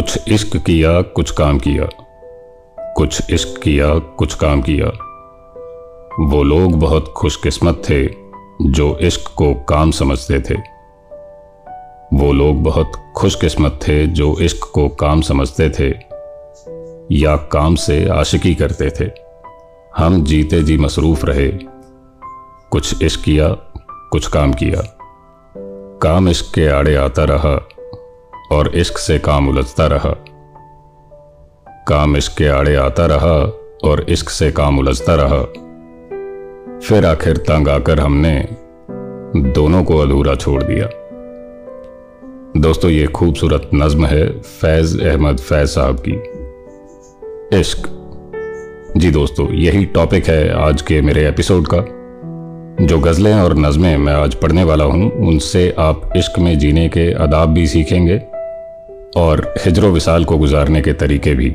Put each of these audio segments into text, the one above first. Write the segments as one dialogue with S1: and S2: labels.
S1: कुछ इश्क किया, कुछ काम किया। कुछ इश्क किया, कुछ काम किया। वो लोग बहुत खुशकिस्मत थे, जो इश्क को काम समझते थे। वो लोग बहुत खुशकिस्मत थे, जो इश्क को काम समझते थे। या काम से आशिकी करते थे। हम जीते जी मसरूफ रहे। कुछ इश्क किया, कुछ काम किया। काम इश्क के आड़े आता रहा। और इश्क से काम उलझता रहा। काम इश्क के आड़े आता रहा और इश्क से काम उलझता रहा। फिर आखिर तंग आकर हमने दोनों को अधूरा छोड़ दिया। दोस्तों, ये खूबसूरत नज्म है फैज अहमद फैज साहब की। इश्क। जी दोस्तों, यही टॉपिक है आज के मेरे एपिसोड का। जो गज़लें और नज़में मैं आज पढ़ने वाला हूँ, उनसे आप इश्क में जीने के आदाब भी सीखेंगे। और हिजरो विसाल को गुजारने के तरीके भी।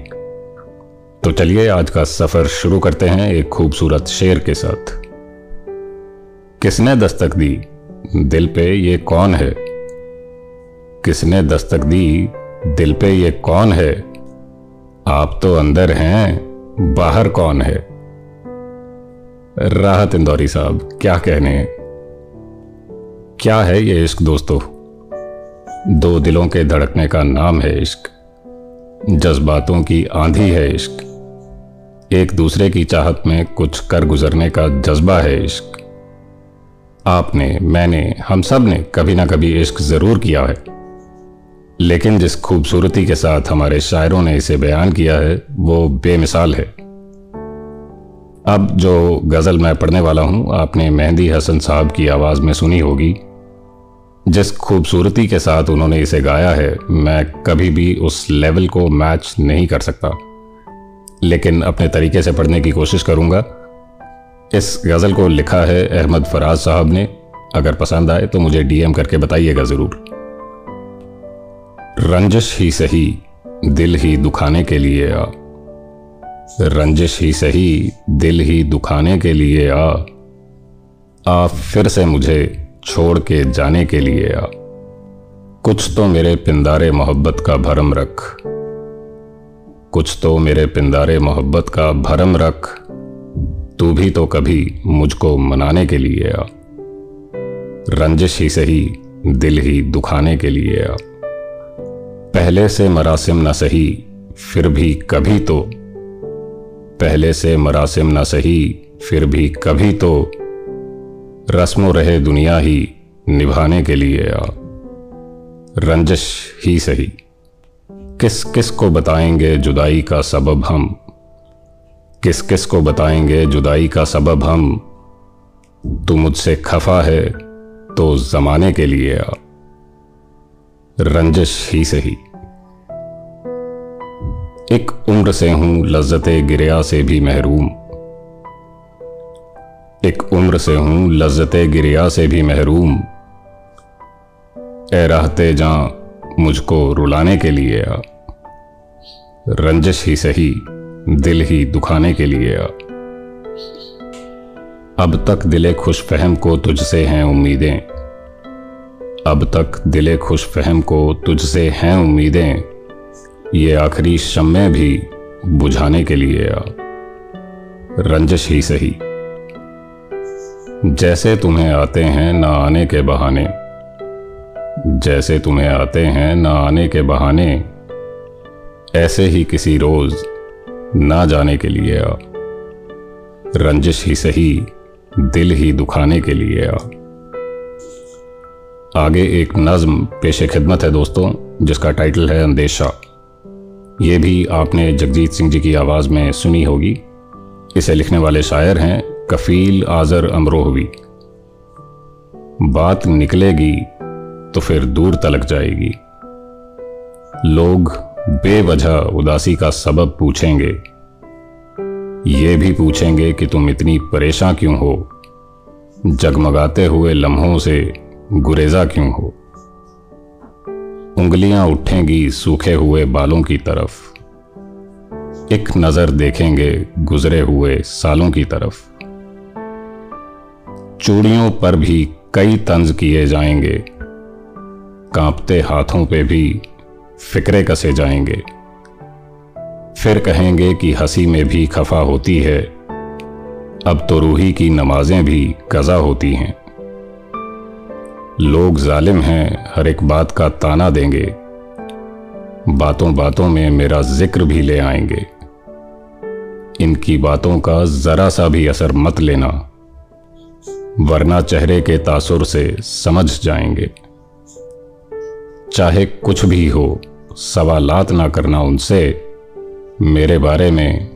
S1: तो चलिए आज का सफ़र शुरू करते हैं एक खूबसूरत शेर के साथ। किसने दस्तक दी? दिल पे ये कौन है? किसने दस्तक दी? दिल पे ये कौन है? आप तो अंदर हैं, बाहर कौन है? राहत इंदौरी साहब, क्या कहने हैं? क्या है ये इश्क दोस्तों? दो दिलों के धड़कने का नाम है इश्क। जज्बातों की आंधी है इश्क। एक दूसरे की चाहत में कुछ कर गुजरने का जज्बा है इश्क। आपने, मैंने, हम सबने कभी ना कभी इश्क ज़रूर किया है। लेकिन जिस खूबसूरती के साथ हमारे शायरों ने इसे बयान किया है, वो बेमिसाल है। अब जो गज़ल मैं पढ़ने वाला हूँ, आपने मेहंदी हसन साहब की आवाज़ में सुनी होगी। जिस खूबसूरती के साथ उन्होंने इसे गाया है, मैं कभी भी उस लेवल को मैच नहीं कर सकता। लेकिन अपने तरीके से पढ़ने की कोशिश करूँगा। इस गज़ल को लिखा है अहमद फराज साहब ने। अगर पसंद आए तो मुझे डीएम करके बताइएगा ज़रूर। रंजिश ही सही, दिल ही दुखाने के लिए आ। रंजिश ही सही, दिल ही दुखाने के लिए आ। आ फिर से मुझे छोड़ के जाने के लिए आ। कुछ तो मेरे पिंदारे मोहब्बत का भरम रख। कुछ तो मेरे पिंदारे मोहब्बत का भरम रख। तू भी तो कभी मुझको मनाने के लिए आ। रंजिश ही सही, दिल ही दुखाने के लिए आ। पहले से मरासिम न सही, फिर भी कभी तो। पहले से मरासिम न सही, फिर भी कभी तो। रस्मो रहे दुनिया ही निभाने के लिए आ रंजश ही सही। किस किस को बताएँगे जुदाई का सबब हम? किस किस को बताएँगे जुदाई का सबब हम? तू मुझसे खफा है तो जमाने के लिए आ रंजश ही सही। एक उम्र से हूँ लज्जत गिरया से भी महरूम। एक उम्र से हूँ, लज्जत गिरिया से भी महरूम। ए रहते जा मुझको रुलाने के लिए आ। रंजिश ही सही, दिल ही दुखाने के लिए आ। अब तक दिले खुश फहम को तुझसे हैं उम्मीदें। अब तक दिले खुश फहम को तुझसे हैं उम्मीदें। ये आखिरी शम्मे भी बुझाने के लिए आ। रंजिश ही सही जैसे तुम्हें आते हैं ना आने के बहाने। जैसे तुम्हें आते हैं ना आने के बहाने। ऐसे ही किसी रोज ना जाने के लिए आ। रंजिश ही सही, दिल ही दुखाने के लिए आ। आगे एक नज्म पेशे खिदमत है दोस्तों, जिसका टाइटल है अंदेशा। ये भी आपने जगजीत सिंह जी की आवाज़ में सुनी होगी। इसे लिखने वाले शायर हैं कफील आज़र अमरोहवी। बात निकलेगी तो फिर दूर तलक जाएगी। लोग बेवजह उदासी का सबब पूछेंगे। ये भी पूछेंगे कि तुम इतनी परेशान क्यों हो? जगमगाते हुए लम्हों से गुरेजा क्यों हो? उंगलियाँ उठेंगी सूखे हुए बालों की तरफ़। एक नज़र देखेंगे गुजरे हुए सालों की तरफ़। चूड़ियों पर भी कई तंज किए जाएँगे। कांपते हाथों पे भी फिक्रे कसे जाएँगे। फिर कहेंगे कि हँसी में भी खफा होती है। अब तो रूही की नमाजें भी कज़ा होती हैं। लोग जालिम हैं, हर एक बात का ताना देंगे। बातों बातों में मेरा ज़िक्र भी ले आएँगे। इनकी बातों का जरा सा भी असर मत लेना। वरना चेहरे के तासुर से समझ जाएँगे। चाहे कुछ भी हो, सवालात ना करना उनसे, मेरे बारे में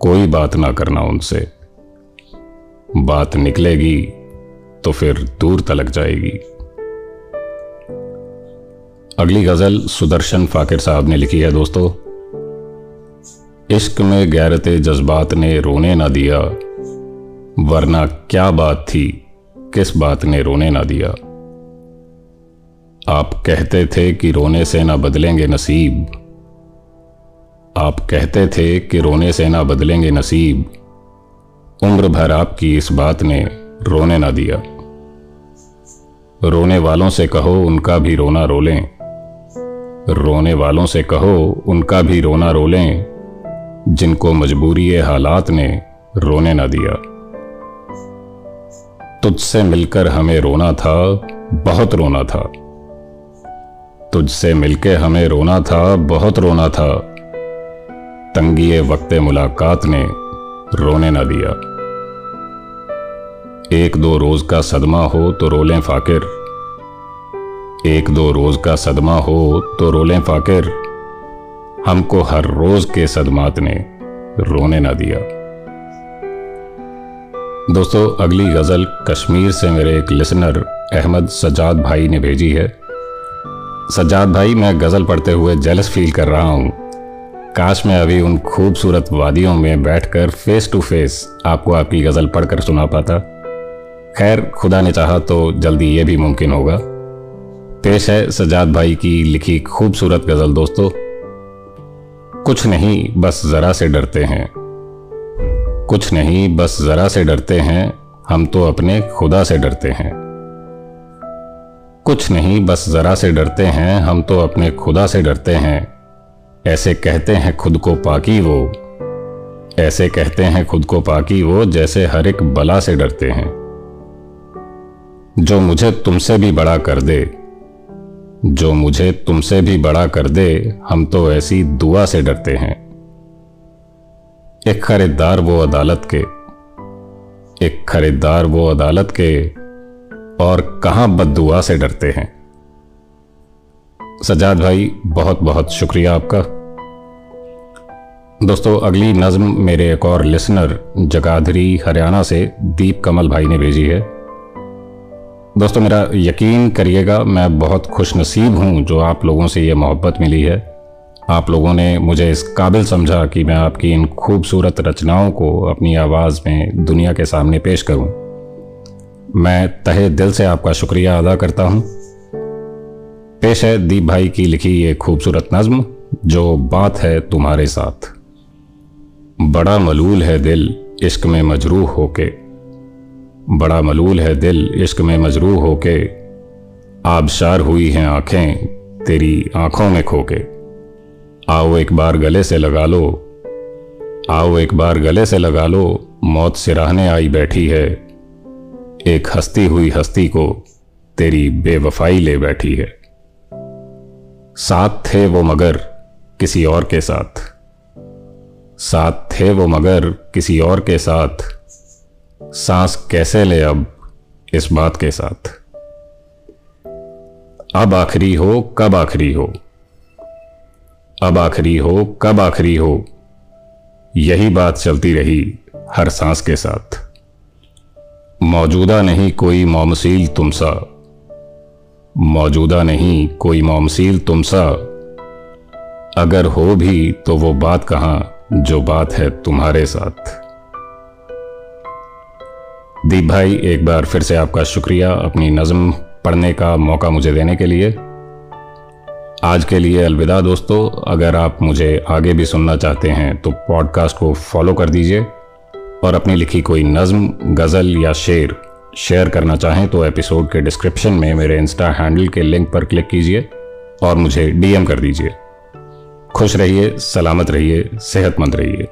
S1: कोई बात ना करना उनसे। बात निकलेगी तो फिर दूर तलक जाएगी। अगली गज़ल सुदर्शन फाकिर साहब ने लिखी है, दोस्तों। इश्क में गैरत जज्बात ने रोने ना दिया वरना क्या बात थी? किस बात ने रोने ना दिया? आप कहते थे कि रोने से ना बदलेंगे नसीब। आप कहते थे कि रोने से ना बदलेंगे नसीब। उम्र भर आपकी इस बात ने रोने ना दिया। रोने वालों से कहो, उनका भी रोना रोलें रोने वालों से कहो, उनका भी रोना रोलें जिनको मजबूरी हालात ने रोने ना दिया। तुझसे मिलकर हमें रोना था, बहुत रोना था। तुझसे मिलकर हमें रोना था, बहुत रोना था। तंगी वक्त मुलाकात ने रोने ना दिया। एक दो रोज का सदमा हो तो रोलें फाकिर। एक दो रोज का सदमा हो तो रोलें फाकिर। हमको हर रोज के सदमात ने रोने ना दिया। दोस्तों, अगली गज़ल कश्मीर से मेरे एक लिसनर अहमद सजाद भाई ने भेजी है। सजाद भाई, मैं गज़ल पढ़ते हुए जेलस फील कर रहा हूँ। काश मैं अभी उन खूबसूरत वादियों में बैठकर फेस टू फेस आपको आपकी गज़ल पढ़कर सुना पाता। खैर, खुदा ने चाहा तो जल्दी ये भी मुमकिन होगा। पेश है सजाद भाई की लिखी खूबसूरत गज़ल, दोस्तों। कुछ नहीं, बस ज़रा से डरते हैं। कुछ नहीं, बस जरा से डरते हैं। हम तो अपने खुदा से डरते हैं। कुछ नहीं, बस जरा से डरते हैं। हम तो अपने खुदा से डरते हैं। ऐसे कहते हैं खुद को पाकी वो। ऐसे कहते हैं खुद को पाकी वो, जैसे हर एक बला से डरते हैं। जो मुझे तुमसे भी बड़ा कर दे, जो मुझे तुमसे भी बड़ा कर दे, हम तो ऐसी दुआ से डरते हैं। एक खरीदार वो अदालत के, एक खरीदार वो अदालत के, और कहाँ बददुआ से डरते हैं। सजाद भाई, बहुत बहुत शुक्रिया आपका। दोस्तों, अगली नज्म मेरे एक और लिसनर, जगाधरी, हरियाणा से दीप कमल भाई ने भेजी है। दोस्तों, मेरा यकीन करिएगा, मैं बहुत खुश नसीब हूँ जो आप लोगों से ये मोहब्बत मिली है। आप लोगों ने मुझे इस काबिल समझा कि मैं आपकी इन खूबसूरत रचनाओं को अपनी आवाज़ में दुनिया के सामने पेश करूँ। मैं तहे दिल से आपका शुक्रिया अदा करता हूँ। पेश है दीप भाई की लिखी ये खूबसूरत नज्म, जो बात है तुम्हारे साथ बड़ा मलूल है दिल इश्क में मजरूह होके बड़ा मलूल है दिल इश्क में मजरूह होके आबशार हुई हैं आँखें तेरी आँखों में खोके आओ एक बार गले से लगा लो। आओ एक बार गले से लगा लो, मौत सिराहने आई बैठी है। एक हस्ती हुई हस्ती को तेरी बेवफाई ले बैठी है। साथ थे वो मगर किसी और के साथ। साथ थे वो मगर किसी और के साथ। सांस कैसे ले अब इस बात के साथ? अब आखिरी हो, कब आखिरी हो? अब आखिरी हो, कब आखिरी हो? यही बात चलती रही हर सांस के साथ। मौजूदा नहीं कोई मोमसील तुम सा मौजूदा नहीं कोई मोमसील तुम सा अगर हो भी तो वो बात कहाँ, जो बात है तुम्हारे साथ। दीप भाई, एक बार फिर से आपका शुक्रिया अपनी नज़म पढ़ने का मौका मुझे देने के लिए। आज के लिए अलविदा दोस्तों। अगर आप मुझे आगे भी सुनना चाहते हैं तो पॉडकास्ट को फॉलो कर दीजिए। और अपनी लिखी कोई नज्म, गज़ल या शेर शेयर करना चाहें तो एपिसोड के डिस्क्रिप्शन में मेरे इंस्टा हैंडल के लिंक पर क्लिक कीजिए और मुझे डीएम कर दीजिए। खुश रहिए, सलामत रहिए, सेहतमंद रहिए।